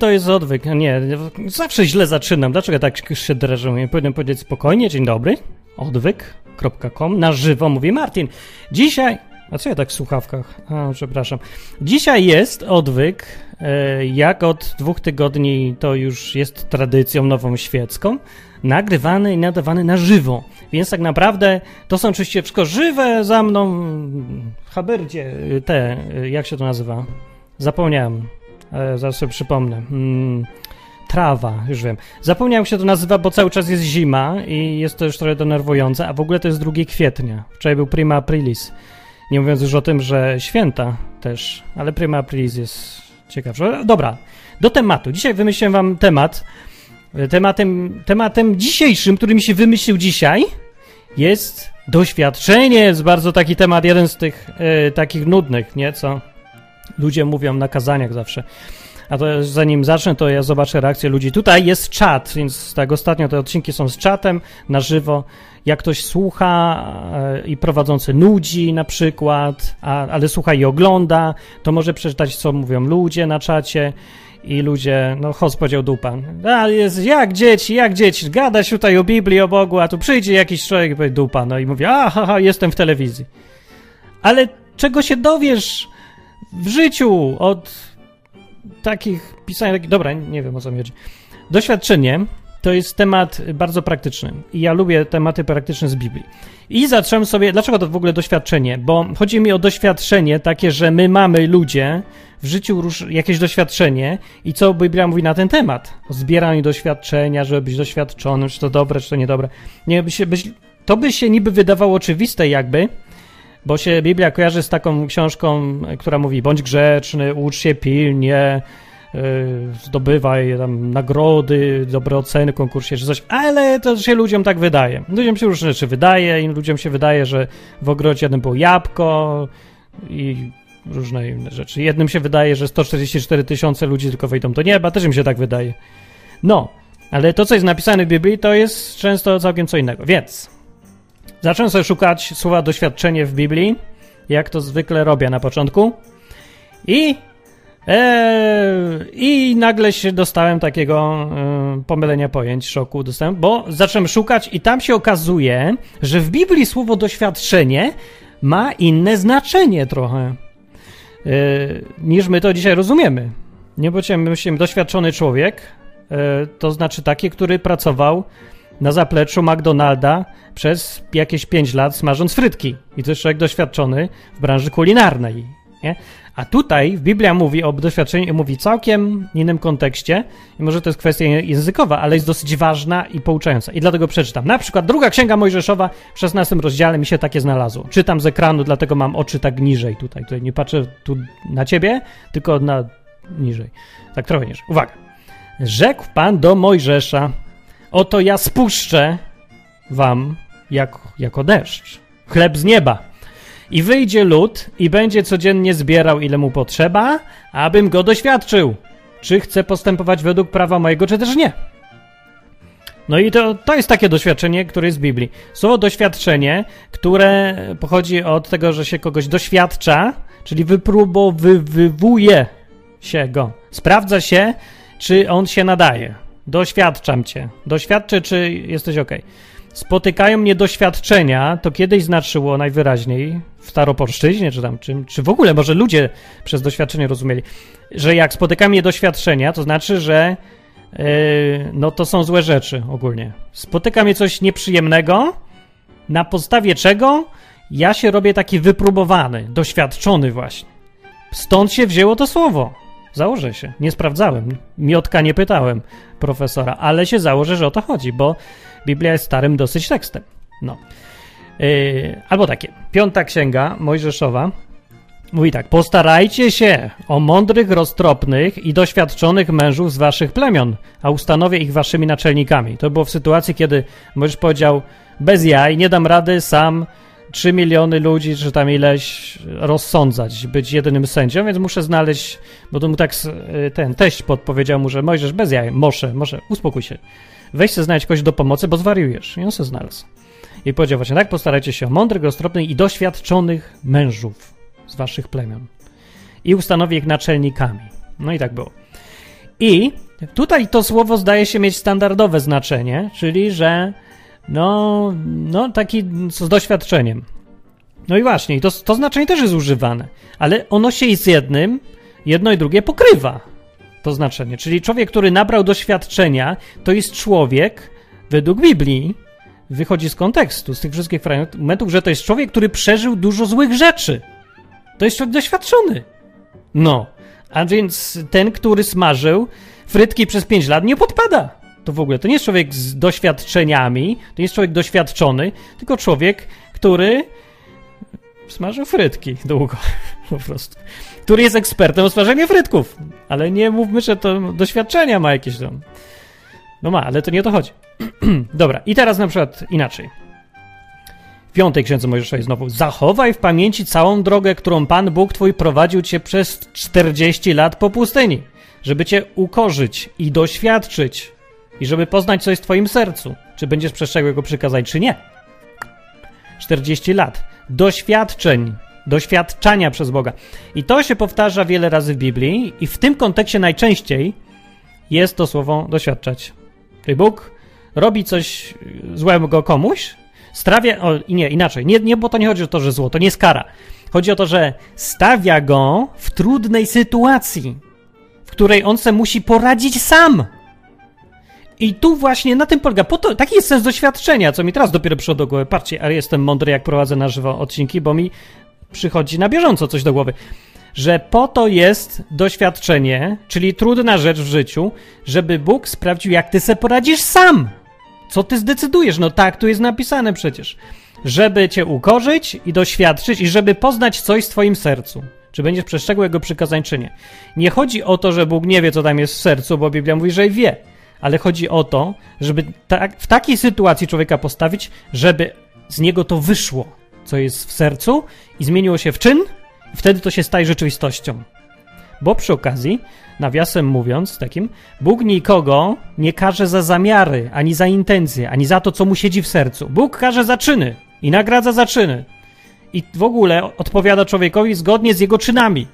to jest odwyk. Nie, zawsze źle zaczynam. Dlaczego tak się drżę? Nie powinienem powiedzieć spokojnie, dzień dobry. Odwyk.com, na żywo mówi Martin. Dzisiaj... A co ja tak w słuchawkach? A, przepraszam. Dzisiaj jest odwyk, e, jak od dwóch tygodni to już jest tradycją nową świecką, nagrywany i nadawany na żywo. Więc tak naprawdę to są oczywiście wszystko żywe za mną. Habyrdzie, te, jak się to nazywa? Zapomniałem. E, zaraz sobie przypomnę. Hmm, trawa, już wiem. Zapomniałem, się to nazywa, bo cały czas jest zima i jest to już trochę denerwujące, a w ogóle to jest 2 kwietnia. Wczoraj był prima aprilis. Nie mówiąc już o tym, że święta też, ale prima aprilis jest ciekawsze. Dobra, do tematu. Dzisiaj wymyśliłem wam temat. Tematem, tematem dzisiejszym, który mi się wymyślił dzisiaj, jest doświadczenie. Jest bardzo taki temat, jeden z tych e, takich nudnych, nie? Co ludzie mówią na kazaniach zawsze. A to zanim zacznę, to ja zobaczę reakcję ludzi. Tutaj jest czat, więc tak ostatnio te odcinki są z czatem na żywo. Jak ktoś słucha e, i prowadzący nudzi na przykład, a, ale słucha i ogląda, to może przeczytać, co mówią ludzie na czacie i ludzie, no host powiedział dupa. A jest jak dzieci, jak dzieci, gadać tutaj o Biblii, o Bogu, a tu przyjdzie jakiś człowiek i powie dupa, no i mówi, aha, jestem w telewizji. Ale czego się dowiesz w życiu od takich pisania, takich, dobra, nie wiem o co mi chodzi. Doświadczenie to jest temat bardzo praktyczny i ja lubię tematy praktyczne z Biblii. I zacząłem sobie, dlaczego to w ogóle doświadczenie? Bo chodzi mi o doświadczenie takie, że my mamy ludzie w życiu jakieś doświadczenie i co Biblia mówi na ten temat? O zbieraniu doświadczenia, żeby być doświadczonym, czy to dobre, czy to niedobre. Nie, by się, to by się niby wydawało oczywiste jakby, bo się Biblia kojarzy z taką książką, która mówi bądź grzeczny, ucz się pilnie, yy, zdobywaj tam nagrody, dobre oceny konkursie czy coś, ale to się ludziom tak wydaje. Ludziom się różne rzeczy wydaje i ludziom się wydaje, że w ogrodzie jednym było jabłko i różne inne rzeczy. Jednym się wydaje, że 144 tysiące ludzi tylko wejdą do nieba, też im się tak wydaje. No, ale to, co jest napisane w Biblii, to jest często całkiem co innego. Więc Zacząłem sobie szukać słowa doświadczenie w Biblii, jak to zwykle robię na początku. I, e, i nagle się dostałem takiego e, pomylenia pojęć, szoku dostałem, bo zacząłem szukać i tam się okazuje, że w Biblii słowo doświadczenie ma inne znaczenie trochę e, niż my to dzisiaj rozumiemy. Nie bo myślimy, doświadczony człowiek e, to znaczy taki, który pracował na zapleczu McDonalda przez jakieś 5 lat smażąc frytki. I to jest człowiek doświadczony w branży kulinarnej. Nie? A tutaj Biblia mówi o doświadczeniu i mówi całkiem innym kontekście. I może to jest kwestia językowa, ale jest dosyć ważna i pouczająca. I dlatego przeczytam. Na przykład druga księga Mojżeszowa w 16 rozdziale mi się takie znalazło. Czytam z ekranu, dlatego mam oczy tak niżej tutaj. Tutaj nie patrzę tu na ciebie, tylko na niżej. Tak trochę niżej. Uwaga. Rzekł Pan do Mojżesza, Oto ja spuszczę wam jak, jako deszcz, chleb z nieba. I wyjdzie lud i będzie codziennie zbierał ile mu potrzeba, abym go doświadczył, czy chce postępować według prawa mojego, czy też nie. No i to, to jest takie doświadczenie, które jest w Biblii. Słowo doświadczenie, które pochodzi od tego, że się kogoś doświadcza, czyli wypróbowywuje się go. Sprawdza się, czy on się nadaje. Doświadczam cię. Doświadczę, czy jesteś ok. Spotykają mnie doświadczenia, to kiedyś znaczyło najwyraźniej w staropolszczyźnie, czy tam, czy, czy w ogóle, może ludzie przez doświadczenie rozumieli, że jak spotykają mnie doświadczenia, to znaczy, że yy, no to są złe rzeczy ogólnie. Spotyka mnie coś nieprzyjemnego, na podstawie czego ja się robię taki wypróbowany, doświadczony właśnie. Stąd się wzięło to słowo. Założę się. Nie sprawdzałem. Miotka nie pytałem profesora, ale się założę, że o to chodzi, bo Biblia jest starym dosyć tekstem. No. Yy, albo takie. Piąta księga Mojżeszowa mówi tak. Postarajcie się o mądrych, roztropnych i doświadczonych mężów z waszych plemion, a ustanowię ich waszymi naczelnikami. To było w sytuacji, kiedy Mojżesz powiedział bez jaj, nie dam rady sam 3 miliony ludzi, czy tam ileś rozsądzać, być jedynym sędzią, więc muszę znaleźć, bo to mu tak y, ten teść podpowiedział mu, że Mojżesz bez jaj, może, może, uspokój się. Weź sobie znaleźć kogoś do pomocy, bo zwariujesz. I on się znalazł. I powiedział właśnie tak, postarajcie się o mądrych, roztropnych i doświadczonych mężów z waszych plemion. I ustanowi ich naczelnikami. No i tak było. I tutaj to słowo zdaje się mieć standardowe znaczenie, czyli że no, no taki z doświadczeniem. No i właśnie, to, to znaczenie też jest używane, ale ono się z jednym, jedno i drugie pokrywa. To znaczenie. Czyli człowiek, który nabrał doświadczenia, to jest człowiek, według Biblii, wychodzi z kontekstu, z tych wszystkich fragmentów, że to jest człowiek, który przeżył dużo złych rzeczy. To jest człowiek doświadczony. No. A więc ten, który smażył frytki przez 5 lat, nie podpada. To w ogóle to nie jest człowiek z doświadczeniami, to nie jest człowiek doświadczony, tylko człowiek, który smażył frytki długo, po prostu. Który jest ekspertem o smażeniu frytków. Ale nie mówmy, że to doświadczenia ma jakieś tam. No ma, ale to nie o to chodzi. Dobra, i teraz na przykład inaczej. W piątej księdze Mojżeszowej znowu. Zachowaj w pamięci całą drogę, którą Pan Bóg Twój prowadził Cię przez 40 lat po pustyni, żeby Cię ukorzyć i doświadczyć i żeby poznać, co jest w Twoim sercu, czy będziesz przestrzegał Jego przykazań, czy nie. 40 lat doświadczeń, doświadczania przez Boga. I to się powtarza wiele razy w Biblii i w tym kontekście najczęściej jest to słowo doświadczać. Czyli Bóg robi coś złego komuś, stawia, o nie, inaczej, nie, nie, bo to nie chodzi o to, że zło, to nie jest kara. Chodzi o to, że stawia go w trudnej sytuacji, w której on se musi poradzić sam. I tu właśnie na tym polega. Po to, taki jest sens doświadczenia, co mi teraz dopiero przyszło do głowy. Patrzcie, ale jestem mądry, jak prowadzę na żywo odcinki, bo mi przychodzi na bieżąco coś do głowy. Że po to jest doświadczenie, czyli trudna rzecz w życiu, żeby Bóg sprawdził, jak ty se poradzisz sam. Co ty zdecydujesz? No tak, tu jest napisane przecież. Żeby cię ukorzyć i doświadczyć, i żeby poznać coś w twoim sercu. Czy będziesz przestrzegał jego przykazań, czy nie. Nie chodzi o to, że Bóg nie wie, co tam jest w sercu, bo Biblia mówi, że wie ale chodzi o to, żeby w takiej sytuacji człowieka postawić, żeby z niego to wyszło, co jest w sercu i zmieniło się w czyn, i wtedy to się staje rzeczywistością. Bo przy okazji, nawiasem mówiąc, takim, Bóg nikogo nie karze za zamiary, ani za intencje, ani za to, co mu siedzi w sercu. Bóg karze za czyny i nagradza za czyny. I w ogóle odpowiada człowiekowi zgodnie z jego czynami.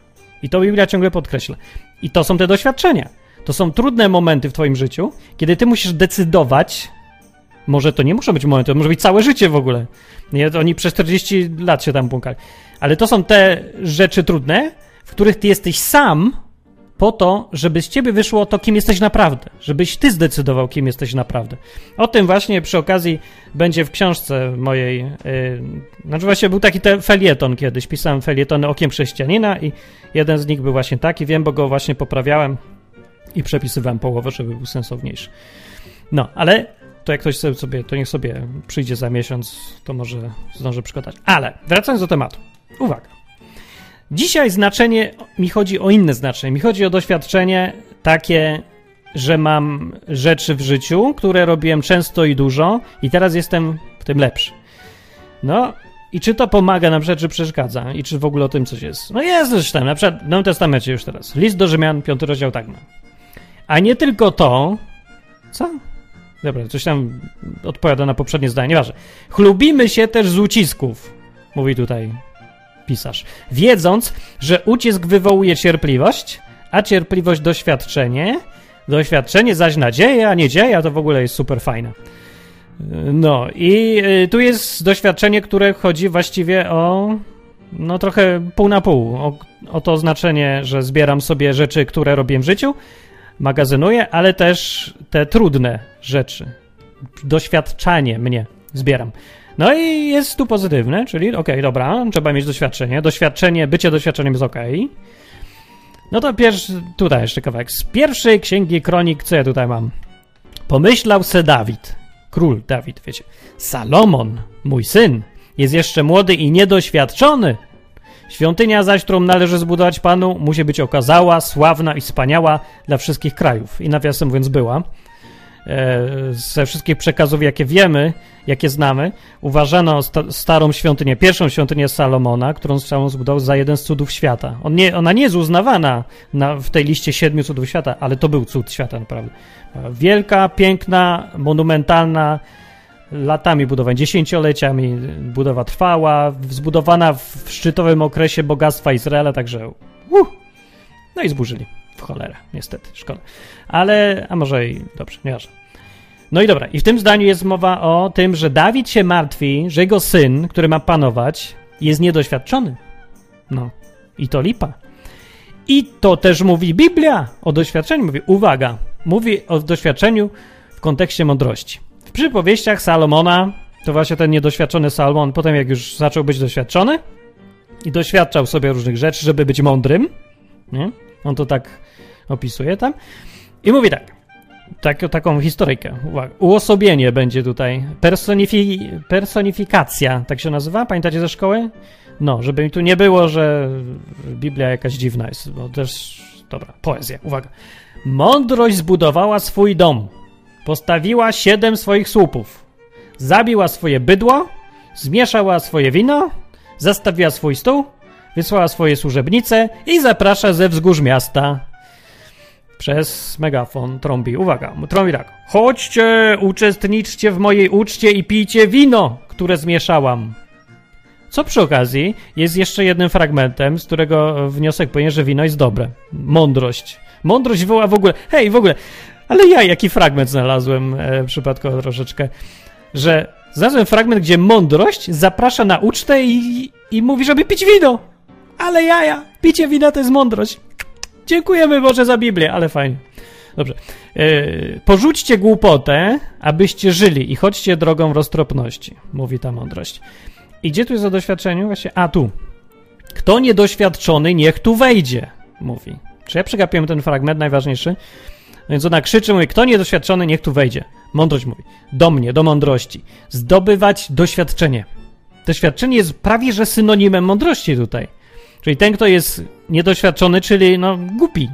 I to Biblia ciągle podkreśla. I to są te doświadczenia. To są trudne momenty w Twoim życiu, kiedy Ty musisz decydować. Może to nie muszą być momenty, to może być całe życie w ogóle. Nie, oni przez 40 lat się tam błąkali. Ale to są te rzeczy trudne, w których Ty jesteś sam po to, żeby z ciebie wyszło to, kim jesteś naprawdę. Żebyś ty zdecydował, kim jesteś naprawdę. O tym właśnie przy okazji będzie w książce mojej. Yy, znaczy, właśnie był taki te felieton kiedyś. Pisałem felietony okiem chrześcijanina i jeden z nich był właśnie taki. Wiem, bo go właśnie poprawiałem i przepisywałem połowę, żeby był sensowniejszy. No, ale to jak ktoś sobie, to niech sobie przyjdzie za miesiąc, to może zdąży przykładać. Ale wracając do tematu. Uwaga. Dzisiaj znaczenie, mi chodzi o inne znaczenie. Mi chodzi o doświadczenie takie, że mam rzeczy w życiu, które robiłem często i dużo i teraz jestem w tym lepszy. No, i czy to pomaga na przykład, czy przeszkadza? I czy w ogóle o tym coś jest? No jest tam, na przykład w Nowym Testamencie już teraz. List do Rzymian, piąty rozdział tak ma. A nie tylko to. Co? Dobra, coś tam odpowiada na poprzednie zdanie, nieważne. Chlubimy się też z ucisków, mówi tutaj pisarz, wiedząc, że ucisk wywołuje cierpliwość, a cierpliwość doświadczenie, doświadczenie zaś nadzieja, a nadzieja to w ogóle jest super fajna. No i y, tu jest doświadczenie, które chodzi właściwie o no trochę pół na pół, o, o to znaczenie, że zbieram sobie rzeczy, które robię w życiu magazynuję, ale też te trudne rzeczy. Doświadczanie mnie zbieram. No i jest tu pozytywne, czyli okej, okay, dobra, trzeba mieć doświadczenie. Doświadczenie, bycie doświadczeniem jest okej. Okay. No to pierwszy, tutaj jeszcze kawałek. Z pierwszej księgi kronik, co ja tutaj mam? Pomyślał se Dawid, król Dawid, wiecie. Salomon, mój syn, jest jeszcze młody i niedoświadczony, Świątynia zaś, którą należy zbudować Panu, musi być okazała, sławna i wspaniała dla wszystkich krajów. I nawiasem mówiąc była. E, ze wszystkich przekazów, jakie wiemy, jakie znamy, uważano sta starą świątynię, pierwszą świątynię Salomona, którą chciał zbudować za jeden z cudów świata. On nie, ona nie jest uznawana na, w tej liście siedmiu cudów świata, ale to był cud świata naprawdę. Wielka, piękna, monumentalna, latami budowań, dziesięcioleciami budowa trwała, zbudowana w szczytowym okresie bogactwa Izraela, także uh, no i zburzyli. w cholerę, niestety, szkoda. Ale, a może i dobrze, nieważne. No i dobra, i w tym zdaniu jest mowa o tym, że Dawid się martwi, że jego syn, który ma panować, jest niedoświadczony. No, i to lipa. I to też mówi Biblia o doświadczeniu. Mówi, uwaga, mówi o doświadczeniu w kontekście mądrości. Przypowieściach Salomona, to właśnie ten niedoświadczony Salomon, potem jak już zaczął być doświadczony i doświadczał sobie różnych rzeczy, żeby być mądrym, nie? on to tak opisuje tam, i mówi tak, tak, taką historyjkę. Uwaga. Uosobienie będzie tutaj. Personifi personifikacja, tak się nazywa? Pamiętacie ze szkoły? No, żeby mi tu nie było, że Biblia jakaś dziwna jest, bo też. Dobra, poezja, uwaga. Mądrość zbudowała swój dom. Postawiła siedem swoich słupów. Zabiła swoje bydło, zmieszała swoje wino, zastawiła swój stół, wysłała swoje służebnice i zaprasza ze wzgórz miasta przez megafon trąbi. Uwaga, trąbi tak. Chodźcie, uczestniczcie w mojej uczcie i pijcie wino, które zmieszałam. Co przy okazji jest jeszcze jednym fragmentem, z którego wniosek płynie, że wino jest dobre. Mądrość. Mądrość woła w ogóle. Hej, w ogóle. Ale ja jaki fragment znalazłem e, przypadkowo troszeczkę, że znalazłem fragment, gdzie mądrość zaprasza na ucztę i, i mówi, żeby pić wino. Ale jaja, picie wina to jest mądrość. Dziękujemy Boże za Biblię, ale fajnie. Dobrze. Yy, porzućcie głupotę, abyście żyli i chodźcie drogą roztropności, mówi ta mądrość. I gdzie tu jest o doświadczeniu? Właśnie, a tu. Kto niedoświadczony, niech tu wejdzie, mówi. Czy ja przegapiłem ten fragment najważniejszy? Więc ona krzyczy, mówi, kto niedoświadczony, niech tu wejdzie. Mądrość mówi, do mnie, do mądrości. Zdobywać doświadczenie. Doświadczenie jest prawie, że synonimem mądrości tutaj. Czyli ten, kto jest niedoświadczony, czyli no głupi.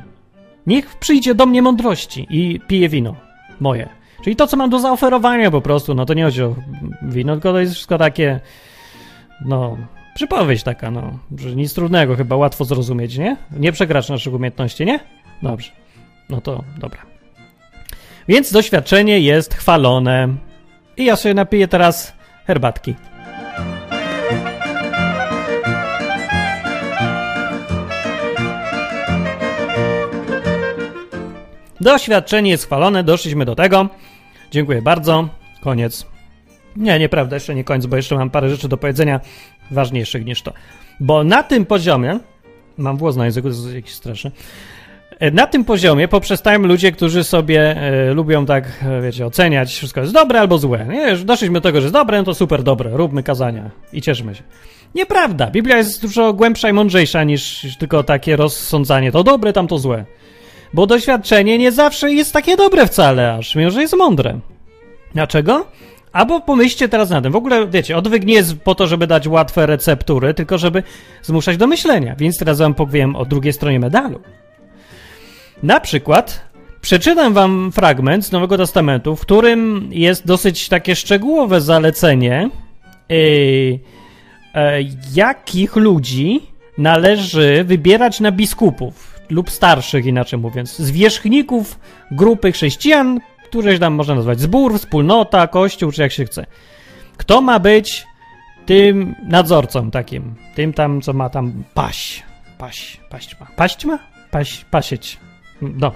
Niech przyjdzie do mnie mądrości i pije wino moje. Czyli to, co mam do zaoferowania po prostu, no to nie chodzi o wino, tylko to jest wszystko takie, no, przypowieść taka, no, że nic trudnego, chyba łatwo zrozumieć, nie? Nie przekracz naszych umiejętności, nie? Dobrze. No to dobra. Więc doświadczenie jest chwalone. I ja sobie napiję teraz herbatki. Doświadczenie jest chwalone, doszliśmy do tego. Dziękuję bardzo. Koniec. Nie, nieprawda, jeszcze nie koniec, bo jeszcze mam parę rzeczy do powiedzenia ważniejszych niż to. Bo na tym poziomie, mam włos na języku, to jest jakiś straszny. E, na tym poziomie poprzestają ludzie, którzy sobie e, lubią tak, e, wiecie, oceniać, wszystko jest dobre albo złe. Nie, doszliśmy do tego, że jest dobre, no to super dobre, róbmy kazania i cieszymy się. Nieprawda. Biblia jest dużo głębsza i mądrzejsza niż tylko takie rozsądzanie. To dobre, tam to złe. Bo doświadczenie nie zawsze jest takie dobre wcale, aż mimo, że jest mądre. Dlaczego? Albo pomyślcie teraz na tym. W ogóle, wiecie, odwyk nie jest po to, żeby dać łatwe receptury, tylko żeby zmuszać do myślenia. Więc teraz wam powiem o drugiej stronie medalu. Na przykład przeczytam wam fragment z Nowego Testamentu, w którym jest dosyć takie szczegółowe zalecenie, yy, yy, jakich ludzi należy wybierać na biskupów lub starszych, inaczej mówiąc, zwierzchników grupy chrześcijan, któreś tam można nazwać zbór, wspólnota, kościół, czy jak się chce. Kto ma być tym nadzorcą takim, tym tam, co ma tam paść, paść, paść ma, paść ma? Paść, pasieć. No.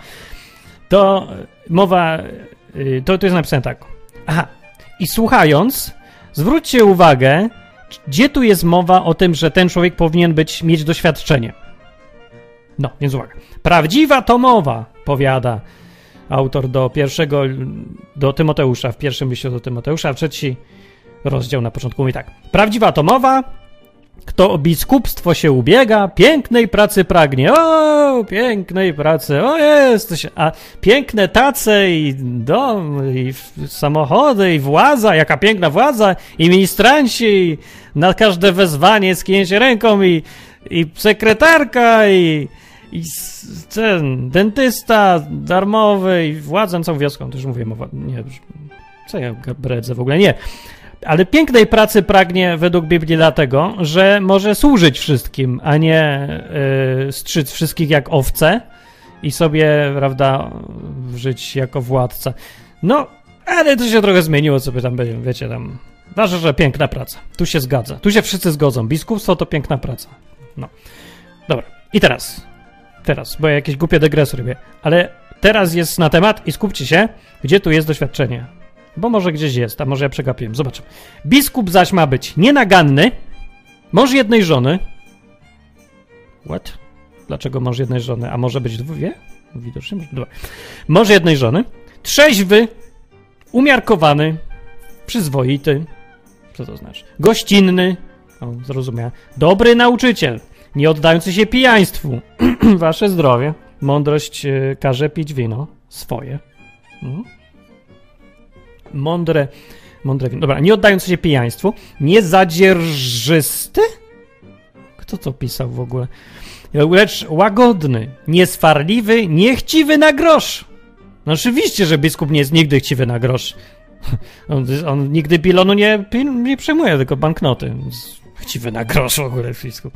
To mowa, y, to, to jest napisane tak. Aha. I słuchając, zwróćcie uwagę, gdzie tu jest mowa o tym, że ten człowiek powinien być, mieć doświadczenie. No, więc uwaga. Prawdziwa to mowa, powiada autor do pierwszego, do Tymoteusza, w pierwszym liście do Tymoteusza, a trzeci rozdział na początku mówi tak. Prawdziwa to mowa, kto o biskupstwo się ubiega, pięknej pracy pragnie. O, pięknej pracy, o jest, a piękne tace i dom, i samochody, i władza, jaka piękna władza, i ministranci, i na każde wezwanie skinięcie ręką, i, i sekretarka, i i ten dentysta darmowy i władzę całą wioską, też mówię, mowa, nie, co ja bredzę w ogóle, nie. Ale pięknej pracy pragnie według Biblii dlatego, że może służyć wszystkim, a nie y, strzyc wszystkich jak owce i sobie, prawda, żyć jako władca. No, ale to się trochę zmieniło, co by tam będzie, wiecie, tam... Ważne, że piękna praca. Tu się zgadza. Tu się wszyscy zgodzą. Biskupstwo to piękna praca. No. Dobra. I teraz teraz, bo ja jakieś głupie dygresy robię, ale teraz jest na temat i skupcie się, gdzie tu jest doświadczenie. Bo może gdzieś jest, a może ja przegapiłem. Zobaczymy. Biskup zaś ma być nienaganny, mąż jednej żony. What? Dlaczego mąż jednej żony? A może być dwie? Widocznie może dwa. Mąż jednej żony. Trzeźwy, umiarkowany, przyzwoity. Co to znaczy? Gościnny. O, zrozumiałem. Dobry nauczyciel, nie oddający się pijaństwu. Wasze zdrowie. Mądrość e, każe pić wino swoje. Mhm. Mądre, mądre wino. Dobra, nie oddający się pijaństwu. Niezadzierżysty? Kto to pisał w ogóle? Lecz łagodny, nieswarliwy, niechciwy na grosz. No oczywiście, że biskup nie jest nigdy chciwy na grosz. On, on nigdy pilonu nie, nie przejmuje, tylko banknoty. Chciwy na grosz w ogóle biskup.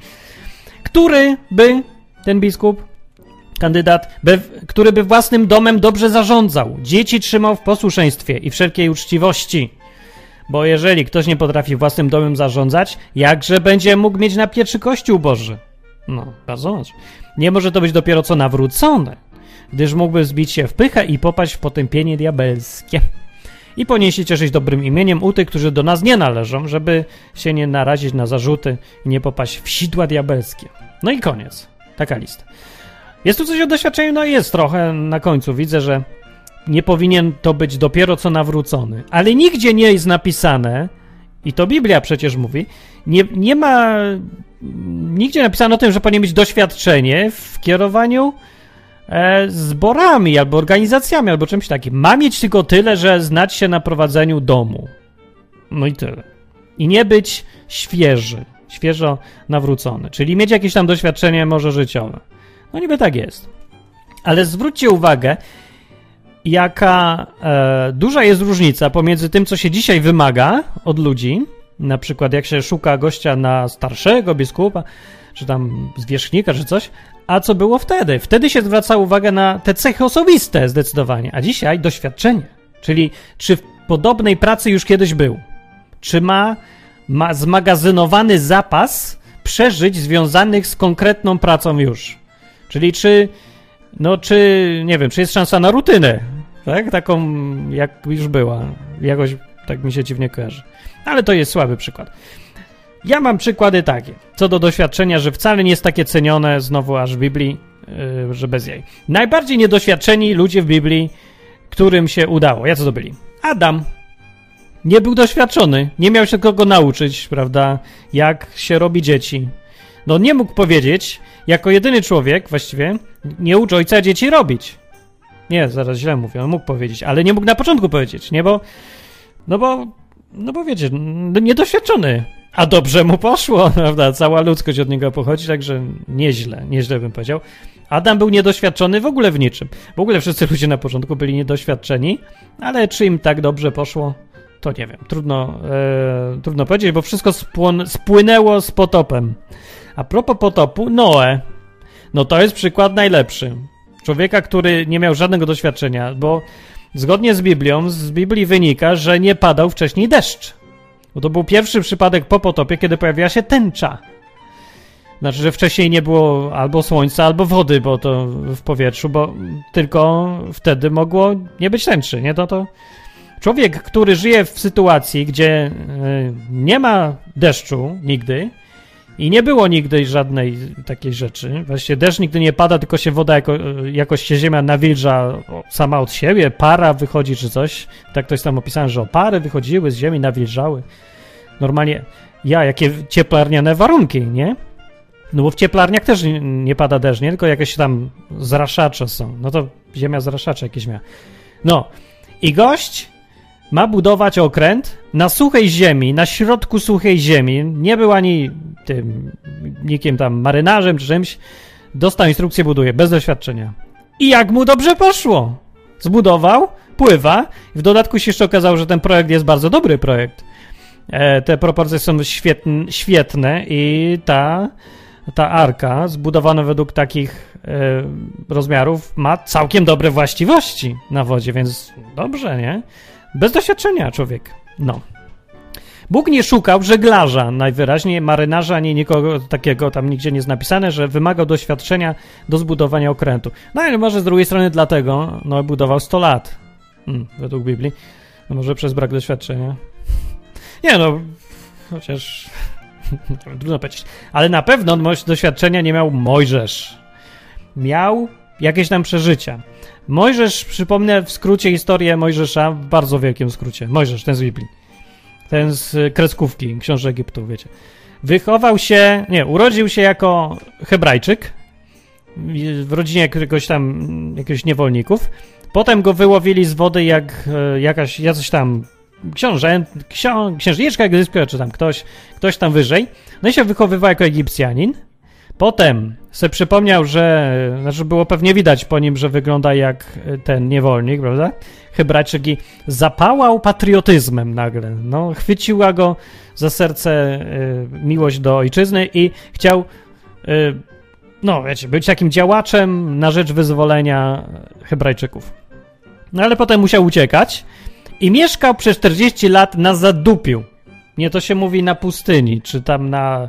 Który by, ten biskup, kandydat, który by własnym domem dobrze zarządzał, dzieci trzymał w posłuszeństwie i wszelkiej uczciwości. Bo jeżeli ktoś nie potrafi własnym domem zarządzać, jakże będzie mógł mieć na pieczy Kościół Boży? No, bardzo. Nie może to być dopiero co nawrócone, gdyż mógłby zbić się w pychę i popaść w potępienie diabelskie. I powinien cieszyć dobrym imieniem u tych, którzy do nas nie należą, żeby się nie narazić na zarzuty i nie popaść w sidła diabelskie. No i koniec. Taka lista. Jest tu coś o doświadczeniu? No jest trochę na końcu. Widzę, że nie powinien to być dopiero co nawrócony. Ale nigdzie nie jest napisane, i to Biblia przecież mówi, nie, nie ma nigdzie napisano o tym, że powinien mieć doświadczenie w kierowaniu e, zborami albo organizacjami albo czymś takim. Ma mieć tylko tyle, że znać się na prowadzeniu domu. No i tyle. I nie być świeży, świeżo nawrócony, czyli mieć jakieś tam doświadczenie może życiowe. No niby tak jest. Ale zwróćcie uwagę, jaka e, duża jest różnica pomiędzy tym, co się dzisiaj wymaga od ludzi, na przykład jak się szuka gościa na starszego biskupa, czy tam zwierzchnika, czy coś, a co było wtedy? Wtedy się zwraca uwagę na te cechy osobiste zdecydowanie, a dzisiaj doświadczenie. Czyli czy w podobnej pracy już kiedyś był? Czy ma, ma zmagazynowany zapas przeżyć związanych z konkretną pracą już? Czyli czy, no czy, nie wiem, czy jest szansa na rutynę, tak? Taką, jak już była. Jakoś tak mi się dziwnie kojarzy. Ale to jest słaby przykład. Ja mam przykłady takie, co do doświadczenia, że wcale nie jest takie cenione, znowu aż w Biblii, yy, że bez jej. Najbardziej niedoświadczeni ludzie w Biblii, którym się udało. Ja co to byli? Adam. Nie był doświadczony, nie miał się kogo nauczyć, prawda, jak się robi dzieci. No nie mógł powiedzieć, jako jedyny człowiek właściwie, nie uczy ojca dzieci robić. Nie, zaraz źle mówię, on mógł powiedzieć, ale nie mógł na początku powiedzieć, nie, bo, no bo, no bo wiecie, niedoświadczony, a dobrze mu poszło, prawda, cała ludzkość od niego pochodzi, także nieźle, nieźle bym powiedział. Adam był niedoświadczony w ogóle w niczym. W ogóle wszyscy ludzie na początku byli niedoświadczeni, ale czy im tak dobrze poszło, to nie wiem. Trudno, e, trudno powiedzieć, bo wszystko spłon- spłynęło z potopem. A propos potopu, Noe. No to jest przykład najlepszy. Człowieka, który nie miał żadnego doświadczenia, bo zgodnie z Biblią, z Biblii wynika, że nie padał wcześniej deszcz. Bo to był pierwszy przypadek po potopie, kiedy pojawiła się tęcza. Znaczy, że wcześniej nie było albo słońca, albo wody, bo to w powietrzu, bo tylko wtedy mogło nie być tęczy, nie? To to człowiek, który żyje w sytuacji, gdzie e, nie ma deszczu nigdy, i nie było nigdy żadnej takiej rzeczy. Właściwie deszcz nigdy nie pada, tylko się woda jako, jakoś się ziemia nawilża sama od siebie, para wychodzi czy coś. Tak to jest tam opisane, że opary wychodziły z ziemi, nawilżały. Normalnie, ja, jakie cieplarniane warunki, nie? No bo w cieplarniach też nie, nie pada deszcz, nie? Tylko jakieś tam zraszacze są. No to ziemia zraszacze jakieś miała. No. I gość ma budować okręt na suchej ziemi, na środku suchej ziemi. Nie był ani tym nikim tam marynarzem czy czymś. Dostał instrukcję, buduje, bez doświadczenia. I jak mu dobrze poszło? Zbudował, pływa. W dodatku się jeszcze okazało, że ten projekt jest bardzo dobry projekt. E, te proporcje są świetne, i ta, ta arka, zbudowana według takich e, rozmiarów, ma całkiem dobre właściwości na wodzie, więc dobrze, nie? Bez doświadczenia człowiek. No. Bóg nie szukał żeglarza, najwyraźniej marynarza, ani nikogo takiego, tam nigdzie nie jest napisane, że wymagał doświadczenia do zbudowania okrętu. No ale może z drugiej strony dlatego, no budował 100 lat, hmm, według Biblii. No może przez brak doświadczenia. Nie no, chociaż trudno powiedzieć. Ale na pewno doświadczenia nie miał Mojżesz. Miał jakieś tam przeżycia. Mojżesz, przypomnę w skrócie historię Mojżesza, w bardzo wielkim skrócie. Mojżesz, ten z Biblii. Ten z kreskówki, książę Egiptu, wiecie. Wychował się, nie, urodził się jako Hebrajczyk w rodzinie jakiegoś tam, jakiegoś niewolników. Potem go wyłowili z wody jak e, jakaś, jacyś tam książę, ksią, księżniczka egipska, czy tam ktoś, ktoś tam wyżej. No i się wychowywał jako Egipcjanin. Potem sobie przypomniał, że, znaczy było pewnie widać po nim, że wygląda jak ten niewolnik, prawda? Hebrajczyk i zapałał patriotyzmem nagle. No, chwyciła go za serce y, miłość do ojczyzny i chciał, y, no wiecie, być takim działaczem na rzecz wyzwolenia Hebrajczyków. No ale potem musiał uciekać i mieszkał przez 40 lat na zadupiu. Nie to się mówi na pustyni, czy tam na.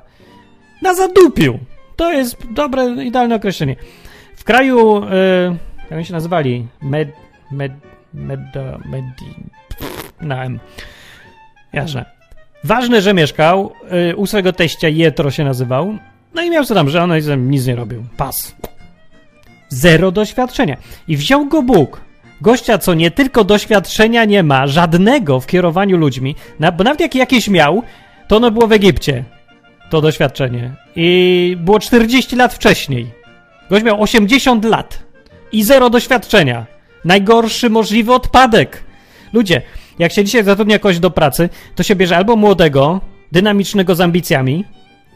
na zadupiu. To jest dobre, idealne określenie. W kraju. Yy, jak oni się nazywali? Med. Med. Med. Medi. Na M. Jasne. Ważne, że mieszkał. Yy, u swojego teścia Jetro się nazywał. No i miał co tam, że on nic nie robił. Pas. Zero doświadczenia. I wziął go Bóg Gościa, co nie tylko doświadczenia nie ma, żadnego w kierowaniu ludźmi, bo nawet jak jakieś miał, to ono było w Egipcie. To doświadczenie. I było 40 lat wcześniej. Gość miał 80 lat i zero doświadczenia. Najgorszy możliwy odpadek. Ludzie, jak się dzisiaj zatrudnia kogoś do pracy, to się bierze albo młodego, dynamicznego z ambicjami,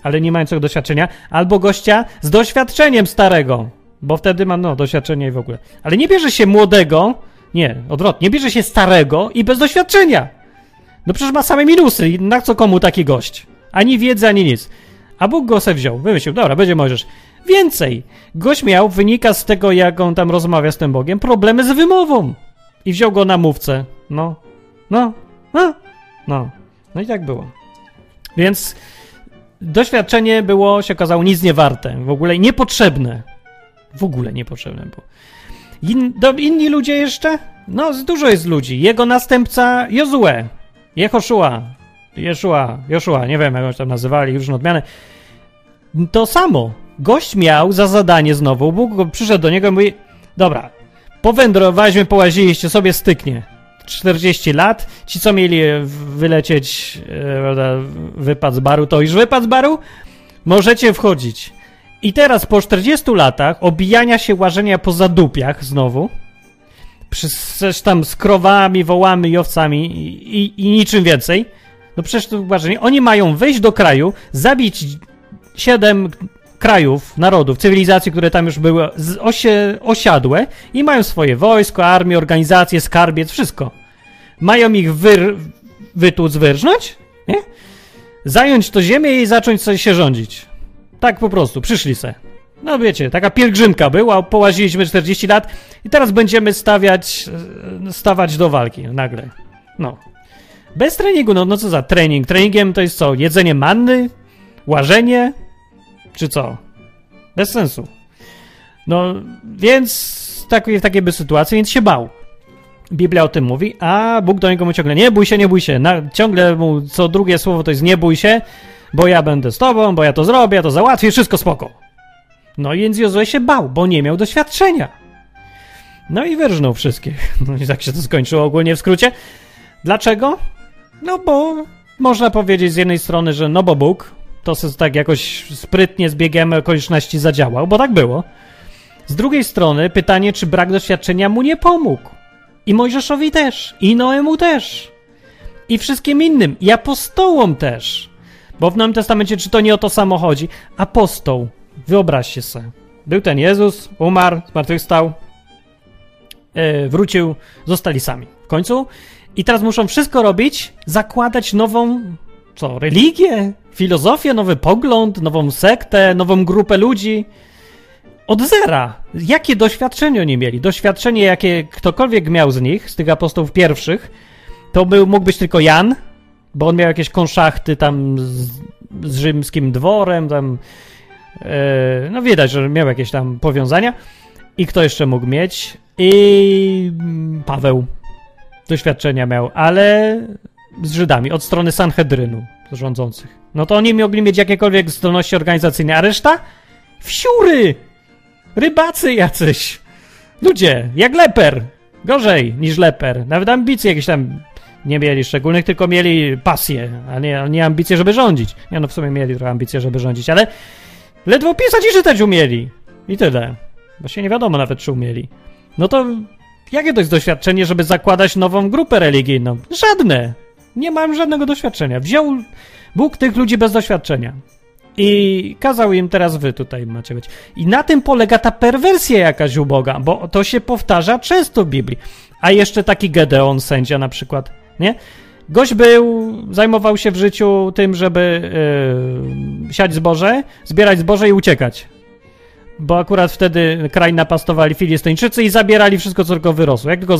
ale nie mającego doświadczenia, albo gościa z doświadczeniem starego, bo wtedy ma, no, doświadczenie i w ogóle. Ale nie bierze się młodego, nie, odwrotnie, bierze się starego i bez doświadczenia. No przecież ma same minusy na co komu taki gość? Ani wiedzy, ani nic. A Bóg go se wziął, wymyślił, dobra, będzie możesz. Więcej, gość miał, wynika z tego, jak on tam rozmawia z tym Bogiem, problemy z wymową. I wziął go na mówcę. No, no, no, no. No i tak było. Więc doświadczenie było, się okazało, nic nie warte. W ogóle niepotrzebne. W ogóle niepotrzebne było. In, do, inni ludzie jeszcze? No, dużo jest ludzi. Jego następca Jozue, Jehoszua, Jeszua, Joszua, nie wiem jak go tam nazywali, różne odmiany. To samo. Gość miał za zadanie znowu, Bóg przyszedł do niego i mówi, dobra, powędrowaliśmy, połaziliście sobie, styknie. 40 lat, ci co mieli wylecieć, e, wypad z baru, to już wypad z baru, możecie wchodzić. I teraz po 40 latach obijania się łażenia po zadupiach znowu, przecież tam z krowami, wołami i owcami i, i, i niczym więcej, no przecież to łażenie, oni mają wejść do kraju, zabić 7 krajów, narodów, cywilizacji, które tam już były osie, osiadłe i mają swoje wojsko, armię, organizacje, skarbiec, wszystko. Mają ich wyr, wytłuc, wyrżnąć, nie? Zająć to ziemię i zacząć sobie się rządzić. Tak po prostu, przyszli se. No wiecie, taka pielgrzymka była, połaziliśmy 40 lat i teraz będziemy stawiać, stawać do walki nagle. No. Bez treningu, no, no co za trening? Treningiem to jest co? Jedzenie manny? Łażenie? Czy co? Bez sensu. No, więc takie, w takiej by sytuacji, więc się bał. Biblia o tym mówi, a Bóg do niego mu ciągle nie bój się, nie bój się. Na, ciągle mu co drugie słowo to jest nie bój się bo ja będę z tobą, bo ja to zrobię, ja to załatwię, wszystko spoko. No i więc Jozue się bał, bo nie miał doświadczenia. No i wyrżnął wszystkich. No i tak się to skończyło ogólnie w skrócie. Dlaczego? No bo można powiedzieć z jednej strony, że no bo Bóg to tak jakoś sprytnie z biegiem okoliczności zadziałał, bo tak było. Z drugiej strony pytanie, czy brak doświadczenia mu nie pomógł. I Mojżeszowi też, i Noemu też, i wszystkim innym, i apostołom też. Bo w Nowym Testamencie, czy to nie o to samo chodzi? Apostoł, wyobraźcie sobie. Był ten Jezus, umarł, zmartwychwstał, yy, wrócił, zostali sami. W końcu. I teraz muszą wszystko robić, zakładać nową, co, religię, filozofię, nowy pogląd, nową sektę, nową grupę ludzi. Od zera. Jakie doświadczenie oni mieli? Doświadczenie, jakie ktokolwiek miał z nich, z tych apostołów pierwszych, to był, mógł być tylko Jan, bo on miał jakieś konszachty tam z, z rzymskim dworem, tam e, no widać, że miał jakieś tam powiązania. I kto jeszcze mógł mieć? I mm, Paweł doświadczenia miał, ale z Żydami, od strony Sanhedrynu rządzących. No to oni mogli mieć jakiekolwiek zdolności organizacyjne, a reszta? Wsiury! Rybacy jacyś! Ludzie, jak leper! Gorzej niż leper. Nawet ambicje jakieś tam nie mieli szczególnych, tylko mieli pasję, a nie, nie ambicje, żeby rządzić. Nie, no w sumie mieli trochę ambicje, żeby rządzić, ale ledwo pisać i czytać umieli. I tyle. Właśnie nie wiadomo nawet, czy umieli. No to jakie to jest doświadczenie, żeby zakładać nową grupę religijną? Żadne. Nie mam żadnego doświadczenia. Wziął Bóg tych ludzi bez doświadczenia. I kazał im teraz wy tutaj macie być. I na tym polega ta perwersja jakaś u Boga, bo to się powtarza często w Biblii. A jeszcze taki Gedeon, sędzia na przykład, nie? Gość był, zajmował się w życiu tym, żeby yy, siać zboże, zbierać zboże i uciekać. Bo akurat wtedy kraj napastowali Filistyńczycy i zabierali wszystko, co tylko wyrosło. Jak tylko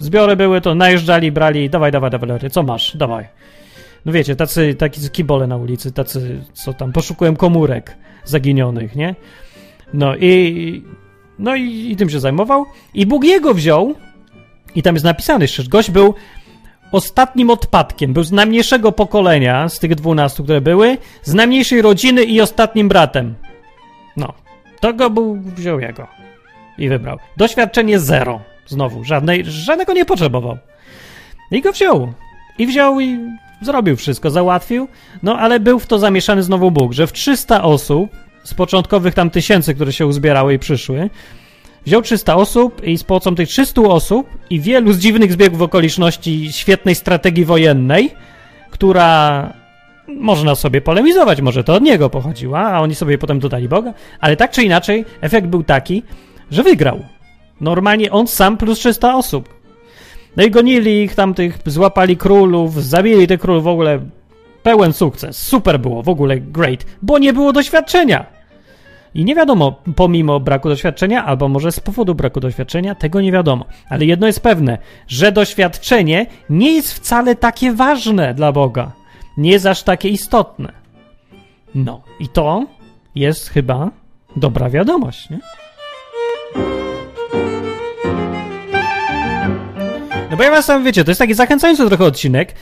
zbiory były, to najeżdżali, brali, dawaj, dawaj, dawaj, co masz, dawaj. No wiecie, tacy, taki kibole na ulicy, tacy, co tam, poszukują komórek zaginionych, nie? No i, no i, i tym się zajmował. I Bóg jego wziął, i tam jest napisane jeszcze, gość był ostatnim odpadkiem, był z najmniejszego pokolenia, z tych dwunastu, które były, z najmniejszej rodziny i ostatnim bratem. No, to go Bóg wziął jego i wybrał. Doświadczenie zero. Znowu, żadnej, żadnego nie potrzebował. I go wziął. I wziął i zrobił wszystko, załatwił, no ale był w to zamieszany znowu Bóg, że w 300 osób, z początkowych tam tysięcy, które się uzbierały i przyszły, wziął 300 osób i z pomocą tych 300 osób i wielu z dziwnych zbiegów okoliczności świetnej strategii wojennej, która można sobie polemizować, może to od niego pochodziła, a oni sobie potem dodali Boga, ale tak czy inaczej efekt był taki, że wygrał. Normalnie on sam plus 300 osób. No i gonili ich tamtych, złapali królów, zabili tych królów, w ogóle pełen sukces. Super było, w ogóle great, bo nie było doświadczenia. I nie wiadomo, pomimo braku doświadczenia, albo może z powodu braku doświadczenia, tego nie wiadomo. Ale jedno jest pewne, że doświadczenie nie jest wcale takie ważne dla Boga. Nie jest aż takie istotne. No, i to jest chyba dobra wiadomość, nie? No bo ja was tam, wiecie, to jest taki zachęcający trochę odcinek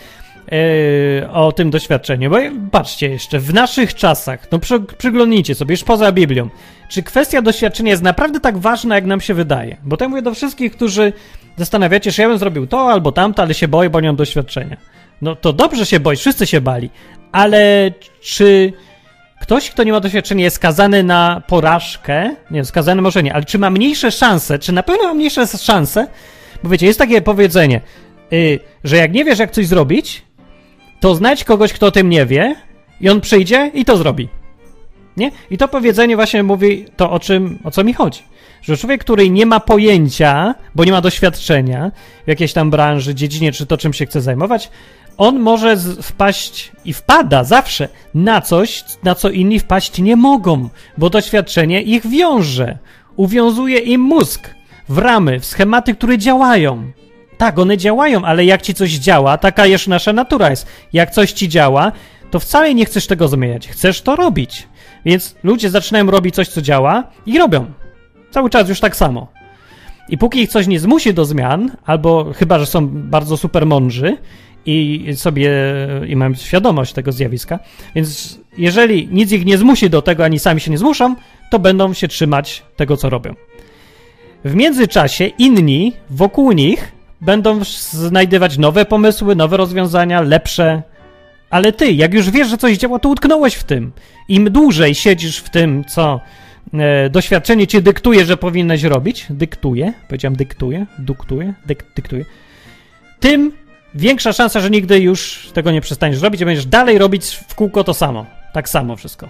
yy, o tym doświadczeniu, bo patrzcie jeszcze, w naszych czasach, no przy, przyglądnijcie sobie, już poza Biblią, czy kwestia doświadczenia jest naprawdę tak ważna, jak nam się wydaje? Bo to ja mówię do wszystkich, którzy zastanawiacie się, ja bym zrobił to albo tamto, ale się boję, bo nie mam doświadczenia. No to dobrze się boisz, wszyscy się bali, ale czy ktoś, kto nie ma doświadczenia, jest skazany na porażkę? Nie, skazany może nie, ale czy ma mniejsze szanse, czy na pewno ma mniejsze szanse, bo wiecie, jest takie powiedzenie, yy, że jak nie wiesz, jak coś zrobić, to znajdź kogoś, kto o tym nie wie i on przyjdzie i to zrobi. Nie? I to powiedzenie właśnie mówi to, o czym, o co mi chodzi. Że człowiek, który nie ma pojęcia, bo nie ma doświadczenia w jakiejś tam branży, dziedzinie, czy to czym się chce zajmować, on może wpaść i wpada zawsze na coś, na co inni wpaść nie mogą, bo doświadczenie ich wiąże, uwiązuje im mózg w ramy, w schematy, które działają. Tak, one działają, ale jak ci coś działa, taka już nasza natura jest. Jak coś ci działa, to wcale nie chcesz tego zmieniać, chcesz to robić. Więc ludzie zaczynają robić coś, co działa i robią. Cały czas już tak samo. I póki ich coś nie zmusi do zmian, albo chyba, że są bardzo super mądrzy i sobie i mają świadomość tego zjawiska, więc jeżeli nic ich nie zmusi do tego, ani sami się nie zmuszą, to będą się trzymać tego, co robią. W międzyczasie inni wokół nich będą znajdywać nowe pomysły, nowe rozwiązania, lepsze. Ale ty, jak już wiesz, że coś działa, to utknąłeś w tym. Im dłużej siedzisz w tym, co e, doświadczenie ci dyktuje, że powinieneś robić, dyktuje, powiedziałem dyktuje, duktuje, dyk, dyktuje, tym większa szansa, że nigdy już tego nie przestaniesz robić i będziesz dalej robić w kółko to samo. Tak samo wszystko.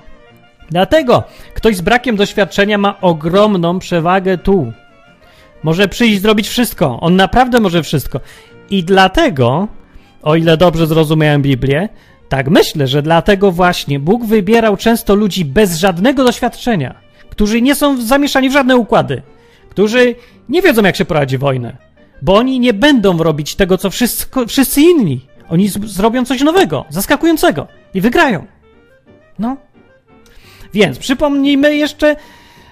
Dlatego ktoś z brakiem doświadczenia ma ogromną przewagę tu. Może przyjść zrobić wszystko. On naprawdę może wszystko. I dlatego, o ile dobrze zrozumiałem Biblię, tak myślę, że dlatego właśnie Bóg wybierał często ludzi bez żadnego doświadczenia, którzy nie są zamieszani w żadne układy, którzy nie wiedzą, jak się prowadzi wojnę, bo oni nie będą robić tego, co wszyscy, wszyscy inni. Oni zrobią coś nowego, zaskakującego i wygrają. No. Więc przypomnijmy jeszcze,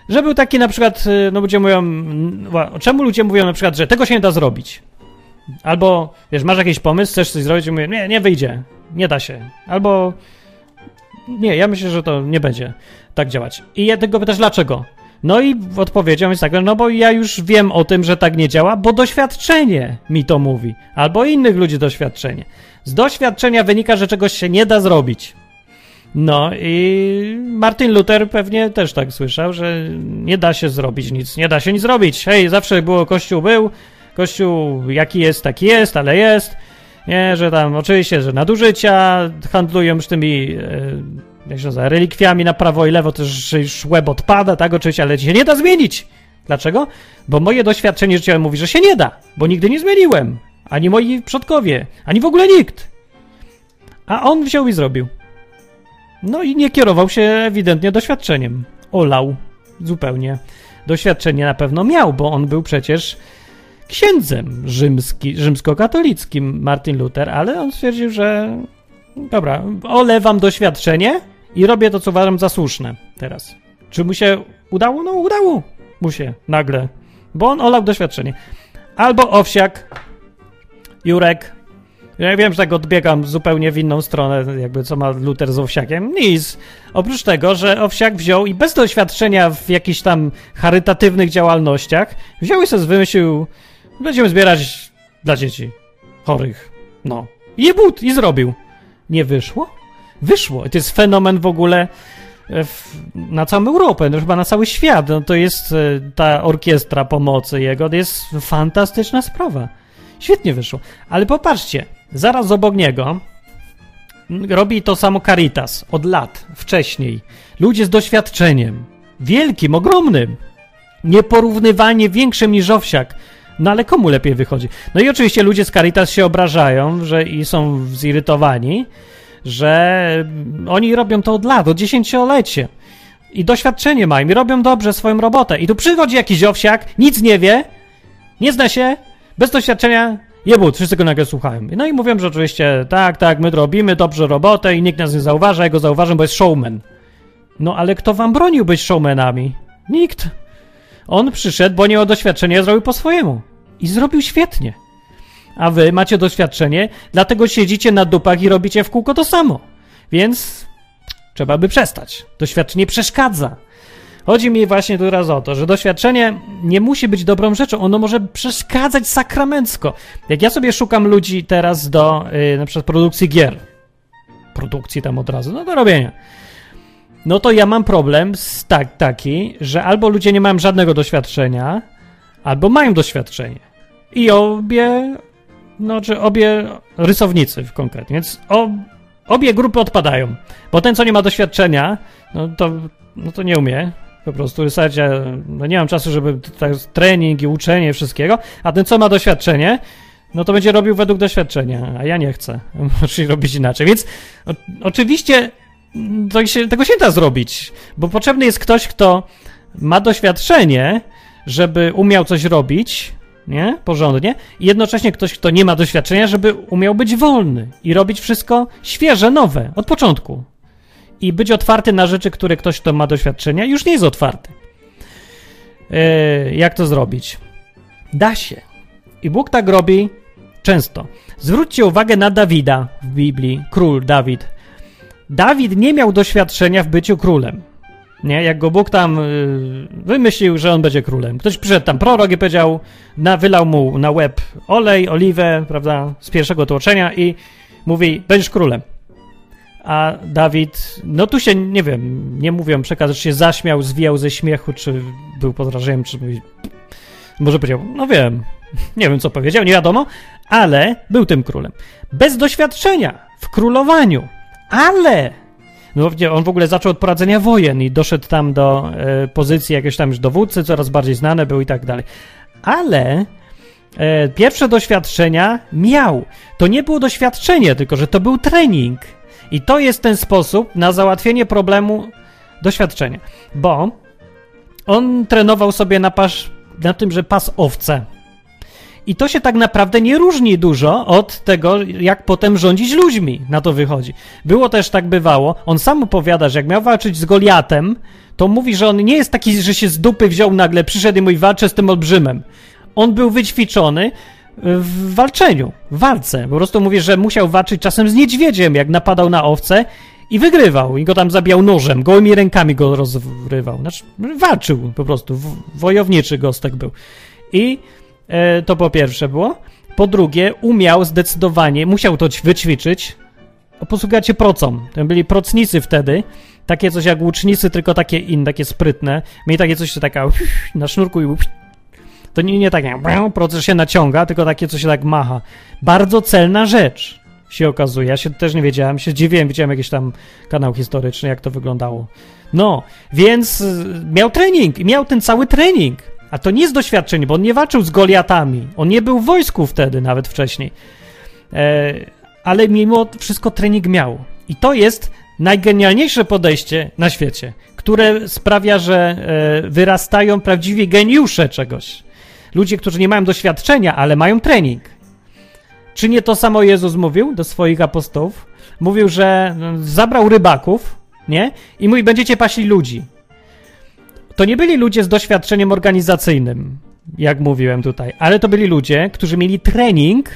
że był taki na przykład, y, no ludzie mówią, czemu ludzie mówią na przykład, że tego się nie da zrobić? Albo, wiesz, masz jakiś pomysł, chcesz coś zrobić i mówię, nie, nie wyjdzie, nie da się. Albo, nie, ja myślę, że to nie będzie tak działać. I ja tego pytasz, dlaczego? No i odpowiedzią jest taka, no bo ja już wiem o tym, że tak nie działa, bo doświadczenie mi to mówi. Albo innych ludzi doświadczenie. Z doświadczenia wynika, że czegoś się nie da zrobić. No i Martin Luther pewnie też tak słyszał, że nie da się zrobić nic, nie da się nic zrobić. Hej, zawsze było Kościół był, Kościół jaki jest, taki jest, ale jest. Nie, że tam oczywiście, że nadużycia handlują już tymi e, jak się nazywa, relikwiami na prawo i lewo, też już łeb odpada, tak, oczywiście, ale się nie da zmienić. Dlaczego? Bo moje doświadczenie życiowe mówi, że się nie da, bo nigdy nie zmieniłem. Ani moi przodkowie, ani w ogóle nikt. A on wziął i zrobił. No i nie kierował się ewidentnie doświadczeniem. Olał zupełnie. Doświadczenie na pewno miał, bo on był przecież księdzem rzymski, rzymskokatolickim Martin Luther, ale on stwierdził, że dobra, olewam doświadczenie i robię to, co uważam za słuszne teraz. Czy mu się udało? No udało mu się nagle, bo on olał doświadczenie. Albo Owsiak, Jurek, ja wiem, że tak odbiegam zupełnie w inną stronę, jakby co ma Luther z Owsiakiem. Nic. Oprócz tego, że Owsiak wziął i bez doświadczenia w jakichś tam charytatywnych działalnościach, wziął i sobie wymyślił, będziemy zbierać dla dzieci chorych. No. I but i zrobił. Nie wyszło? Wyszło. I to jest fenomen w ogóle e, w, na całą Europę, no chyba na cały świat. No to jest e, ta orkiestra pomocy jego, to jest fantastyczna sprawa. Świetnie wyszło. Ale popatrzcie, zaraz obok niego robi to samo Caritas od lat wcześniej. Ludzie z doświadczeniem. Wielkim, ogromnym. Nieporównywalnie większym niż Owsiak. No ale komu lepiej wychodzi? No i oczywiście ludzie z Caritas się obrażają że i są zirytowani, że oni robią to od lat, od dziesięciolecie. I doświadczenie mają i robią dobrze swoją robotę. I tu przychodzi jakiś owsiak, nic nie wie, nie zna się, bez doświadczenia, jebut, wszyscy go nagle słuchają. No i mówią, że oczywiście tak, tak, my robimy dobrze robotę i nikt nas nie zauważa, ja go zauważam, bo jest showman. No ale kto wam bronił być showmanami? Nikt. On przyszedł, bo nie miał doświadczenia, zrobił po swojemu. I zrobił świetnie. A wy macie doświadczenie, dlatego siedzicie na dupach i robicie w kółko to samo. Więc trzeba by przestać. Doświadczenie przeszkadza. Chodzi mi właśnie teraz o to, że doświadczenie nie musi być dobrą rzeczą, ono może przeszkadzać sakramencko. Jak ja sobie szukam ludzi teraz do yy, na przykład produkcji gier, produkcji tam od razu, no do robienia, no to ja mam problem z tak, taki, że albo ludzie nie mają żadnego doświadczenia, albo mają doświadczenie. I obie, no czy obie rysownicy konkretnie, więc o, obie grupy odpadają. Bo ten, co nie ma doświadczenia, no to, no to nie umie po prostu rysować. Ja no nie mam czasu, żeby tak, trening i uczenie wszystkiego, a ten, co ma doświadczenie, no to będzie robił według doświadczenia, a ja nie chcę. Muszę robić inaczej. Więc o, oczywiście to się, tego się da zrobić, bo potrzebny jest ktoś, kto ma doświadczenie, żeby umiał coś robić, nie? Porządnie. I jednocześnie ktoś, kto nie ma doświadczenia, żeby umiał być wolny i robić wszystko świeże, nowe, od początku. I być otwarty na rzeczy, które ktoś, kto ma doświadczenia, już nie jest otwarty. Yy, jak to zrobić? Da się. I Bóg tak robi często. Zwróćcie uwagę na Dawida w Biblii, król Dawid. Dawid nie miał doświadczenia w byciu królem. Nie, jak go Bóg tam y, wymyślił, że on będzie królem. Ktoś przyszedł tam prorok i powiedział, na, wylał mu na łeb olej, oliwę, prawda, z pierwszego tłoczenia i mówi, będziesz królem. A Dawid, no tu się, nie wiem, nie mówią przekaz, czy się zaśmiał, zwijał ze śmiechu, czy był pod wrażeniem, czy może powiedział, no wiem, nie wiem co powiedział, nie wiadomo, ale był tym królem. Bez doświadczenia w królowaniu, ale no, on w ogóle zaczął od prowadzenia wojen i doszedł tam do e, pozycji jakiegoś tam już dowódcy, coraz bardziej znane był i tak dalej. Ale e, pierwsze doświadczenia miał. To nie było doświadczenie, tylko że to był trening. I to jest ten sposób na załatwienie problemu doświadczenia. Bo on trenował sobie na, pas, na tym, że pas owce. I to się tak naprawdę nie różni dużo od tego, jak potem rządzić ludźmi. Na to wychodzi. Było też tak bywało. On sam opowiada, że jak miał walczyć z Goliatem, to mówi, że on nie jest taki, że się z dupy wziął nagle, przyszedł i mówi, walczę z tym olbrzymem. On był wyćwiczony w walczeniu, w walce. Po prostu mówi, że musiał walczyć czasem z niedźwiedziem, jak napadał na owce i wygrywał. I go tam zabijał nożem, gołymi rękami go rozrywał. Znaczy, walczył po prostu, wojowniczy gostek był. I to po pierwsze było. Po drugie, umiał zdecydowanie, musiał to wyćwiczyć, posługiwać się procą. To byli procnicy wtedy, takie coś jak łucznicy, tylko takie inne, takie sprytne. Mieli takie coś, taka na sznurku i to nie, nie tak proces się naciąga, tylko takie, co się tak macha. Bardzo celna rzecz się okazuje. Ja się też nie wiedziałem, się dziwiłem, widziałem jakiś tam kanał historyczny, jak to wyglądało. No, więc y, miał trening miał ten cały trening. A to nie jest doświadczenie, bo on nie walczył z Goliatami. On nie był w wojsku wtedy, nawet wcześniej. E, ale mimo wszystko trening miał. I to jest najgenialniejsze podejście na świecie, które sprawia, że e, wyrastają prawdziwi geniusze czegoś. Ludzie, którzy nie mają doświadczenia, ale mają trening. Czy nie to samo Jezus mówił do swoich apostołów? Mówił, że no, zabrał rybaków, nie? I mówi, będziecie paśli ludzi. To nie byli ludzie z doświadczeniem organizacyjnym, jak mówiłem tutaj, ale to byli ludzie, którzy mieli trening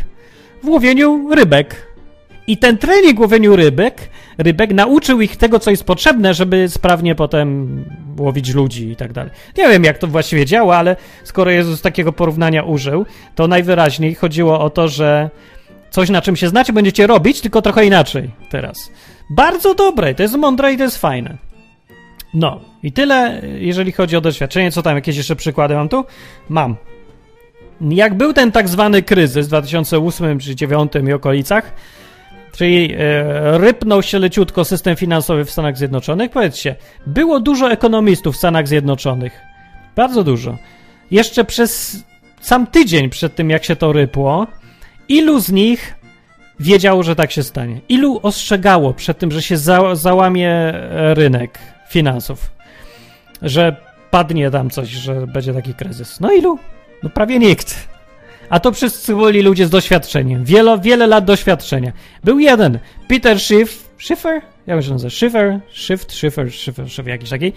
w łowieniu rybek. I ten trening w łowieniu rybek, rybek nauczył ich tego, co jest potrzebne, żeby sprawnie potem łowić ludzi i tak dalej. Nie wiem, jak to właściwie działa, ale skoro Jezus takiego porównania użył, to najwyraźniej chodziło o to, że coś, na czym się znacie, będziecie robić, tylko trochę inaczej teraz. Bardzo dobre, to jest mądre i to jest fajne. No, i tyle, jeżeli chodzi o doświadczenie. Co tam, jakieś jeszcze przykłady mam tu? Mam. Jak był ten tak zwany kryzys w 2008 czy 2009 i okolicach, czyli e, rypnął się leciutko system finansowy w Stanach Zjednoczonych. Powiedzcie, było dużo ekonomistów w Stanach Zjednoczonych. Bardzo dużo. Jeszcze przez sam tydzień przed tym, jak się to rypło, ilu z nich wiedziało, że tak się stanie? Ilu ostrzegało przed tym, że się za, załamie rynek finansów? Że padnie tam coś, że będzie taki kryzys. No ilu? No prawie nikt. A to wszyscy byli ludzie z doświadczeniem. Wiele, wiele lat doświadczenia. Był jeden, Peter Schiff, Schiffer? Jak się nazywa? Schiffer? Shift? Schiffer? Schiffer? Schiffer? Jakiś taki.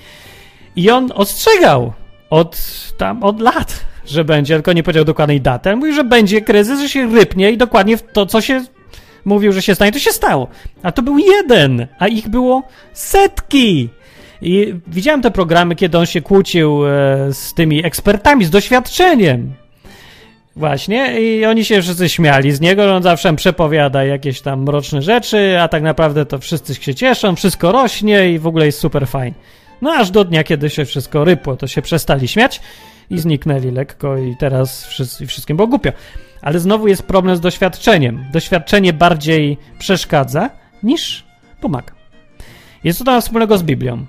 I on ostrzegał od tam, od lat, że będzie, tylko nie powiedział dokładnej daty. Mówił, że będzie kryzys, że się rypnie i dokładnie to, co się mówił, że się stanie, to się stało. A to był jeden, a ich było setki. I widziałem te programy, kiedy on się kłócił e, z tymi ekspertami, z doświadczeniem. Właśnie, i oni się wszyscy śmiali z niego, on zawsze przepowiada jakieś tam mroczne rzeczy, a tak naprawdę to wszyscy się cieszą, wszystko rośnie i w ogóle jest super fajnie. No aż do dnia, kiedy się wszystko rypło, to się przestali śmiać i zniknęli lekko i teraz wszyscy, wszystkim było głupio. Ale znowu jest problem z doświadczeniem. Doświadczenie bardziej przeszkadza niż pomaga. Jest to tam wspólnego z Biblią.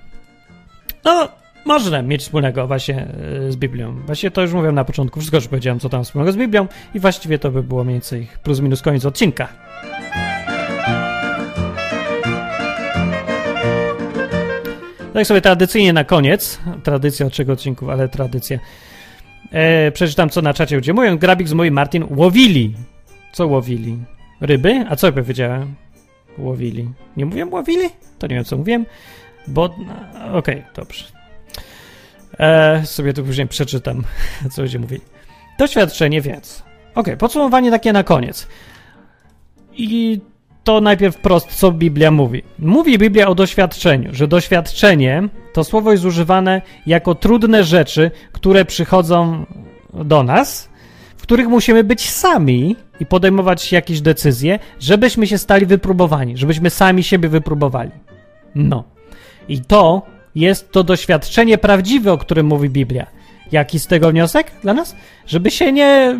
No, można mieć wspólnego właśnie e, z Biblią. Właśnie to już mówiłem na początku, wszystko już powiedziałem, co tam wspólnego z Biblią i właściwie to by było mniej więcej plus minus koniec odcinka. Tak sobie tradycyjnie na koniec, tradycja od czego odcinków, ale tradycja. E, przeczytam, co na czacie ludzie mówią. Grabik z moim Martin łowili. Co łowili? Ryby? A co ja powiedziałem? Łowili. Nie mówiłem łowili? To nie wiem, co mówiłem. Bo... Okej, okay, dobrze. E, sobie tu później przeczytam, co ludzie mówili. Doświadczenie więc. Ok, podsumowanie takie na koniec. I to najpierw prost, co Biblia mówi. Mówi Biblia o doświadczeniu, że doświadczenie to słowo jest używane jako trudne rzeczy, które przychodzą do nas, w których musimy być sami i podejmować jakieś decyzje, żebyśmy się stali wypróbowani, żebyśmy sami siebie wypróbowali. No. I to jest to doświadczenie prawdziwe, o którym mówi Biblia. Jaki z tego wniosek dla nas? Żeby się nie,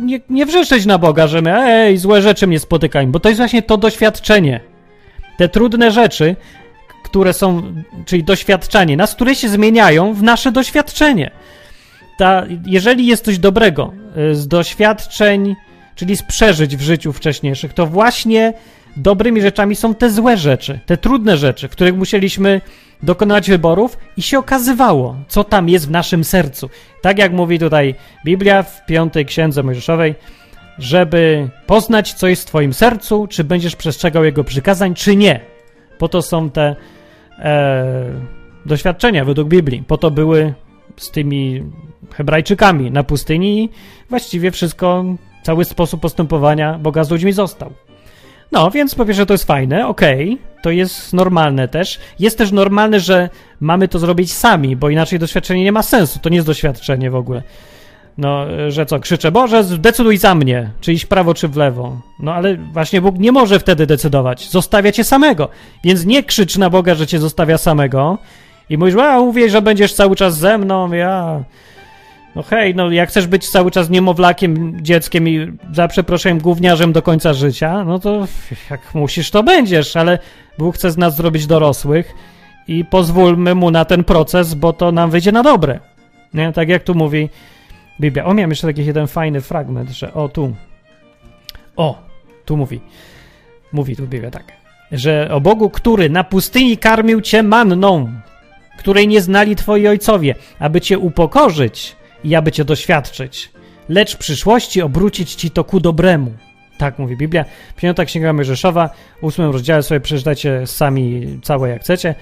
nie, nie na Boga, że my, ej, złe rzeczy mnie spotykają, bo to jest właśnie to doświadczenie. Te trudne rzeczy, które są, czyli doświadczenie nas, które się zmieniają w nasze doświadczenie. Ta, jeżeli jest coś dobrego y, z doświadczeń, czyli z przeżyć w życiu wcześniejszych, to właśnie dobrymi rzeczami są te złe rzeczy, te trudne rzeczy, w których musieliśmy dokonać wyborów i się okazywało, co tam jest w naszym sercu. Tak jak mówi tutaj Biblia w piątej księdze Mojżeszowej, żeby poznać, co jest w twoim sercu, czy będziesz przestrzegał jego przykazań, czy nie. Po to są te e, doświadczenia według Biblii. Po to były z tymi Hebrajczykami na pustyni i właściwie wszystko, cały sposób postępowania Boga z ludźmi został. No, więc po pierwsze to jest fajne, okej, okay, to jest normalne też. Jest też normalne, że mamy to zrobić sami, bo inaczej doświadczenie nie ma sensu, to nie jest doświadczenie w ogóle. No, że co, krzyczę, Boże, zdecyduj za mnie, czy iść prawo, czy w lewo. No, ale właśnie Bóg nie może wtedy decydować, zostawia cię samego. Więc nie krzycz na Boga, że cię zostawia samego i mówisz, a mówię, że będziesz cały czas ze mną, ja... No hej, no jak chcesz być cały czas niemowlakiem, dzieckiem i za przeproszeniem gówniarzem do końca życia, no to jak musisz, to będziesz, ale Bóg chce z nas zrobić dorosłych i pozwólmy mu na ten proces, bo to nam wyjdzie na dobre. Nie? Tak jak tu mówi Biblia. O, miałem jeszcze taki jeden fajny fragment, że o, tu. O, tu mówi. Mówi tu Biblia tak. Że o Bogu, który na pustyni karmił cię manną, której nie znali twoi ojcowie, aby cię upokorzyć i aby cię doświadczyć, lecz w przyszłości obrócić ci to ku dobremu. Tak mówi Biblia. Piąta Księga Mojżeszowa, ósmym rozdziale sobie przeczytajcie sami całe jak chcecie.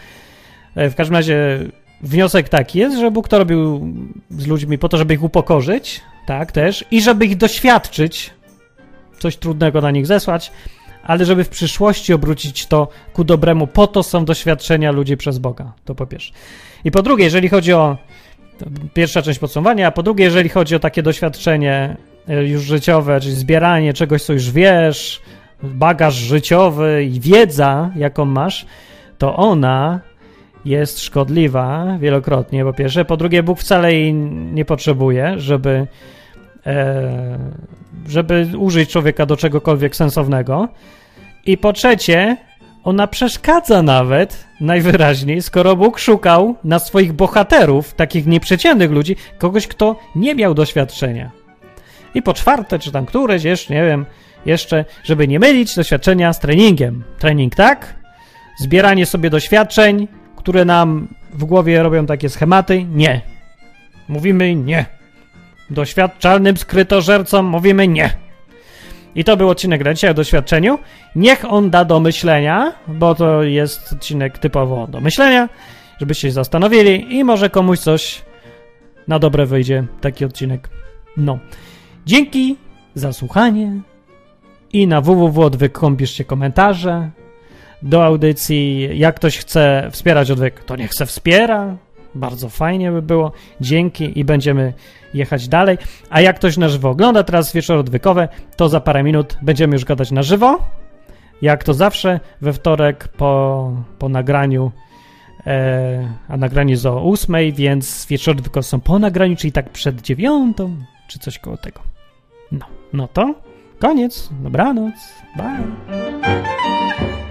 E, w każdym razie wniosek taki jest, że Bóg to robił z ludźmi po to, żeby ich upokorzyć, tak też, i żeby ich doświadczyć, coś trudnego na nich zesłać, ale żeby w przyszłości obrócić to ku dobremu. Po to są doświadczenia ludzi przez Boga. To po pierwsze. I po drugie, jeżeli chodzi o pierwsza część podsumowania, a po drugie, jeżeli chodzi o takie doświadczenie e, już życiowe, czyli zbieranie czegoś, co już wiesz, bagaż życiowy i wiedza, jaką masz, to ona jest szkodliwa wielokrotnie, po pierwsze. Po drugie, Bóg wcale jej nie potrzebuje, żeby, e, żeby użyć człowieka do czegokolwiek sensownego. I po trzecie, ona przeszkadza nawet najwyraźniej, skoro Bóg szukał na swoich bohaterów, takich nieprzeciętnych ludzi, kogoś, kto nie miał doświadczenia. I po czwarte, czy tam któreś, jeszcze nie wiem, jeszcze, żeby nie mylić doświadczenia z treningiem. Trening tak, zbieranie sobie doświadczeń, które nam w głowie robią takie schematy, nie. Mówimy nie. Doświadczalnym skrytożercom mówimy nie. I to był odcinek dla dzisiaj o doświadczeniu. Niech on da do myślenia, bo to jest odcinek typowo do myślenia, żebyście się zastanowili i może komuś coś na dobre wyjdzie taki odcinek. No. Dzięki za słuchanie i na www.odwyk.com piszcie komentarze do audycji. Jak ktoś chce wspierać odwyk, to niech se wspiera. Bardzo fajnie by było. Dzięki i będziemy jechać dalej. A jak ktoś na żywo ogląda teraz wieczór odwykowe, to za parę minut będziemy już gadać na żywo. Jak to zawsze we wtorek po, po nagraniu, e, a nagranie jest o ósmej, więc wieczory są po nagraniu, czyli tak przed dziewiątą, czy coś koło tego. No, no to koniec. Dobranoc. Bye.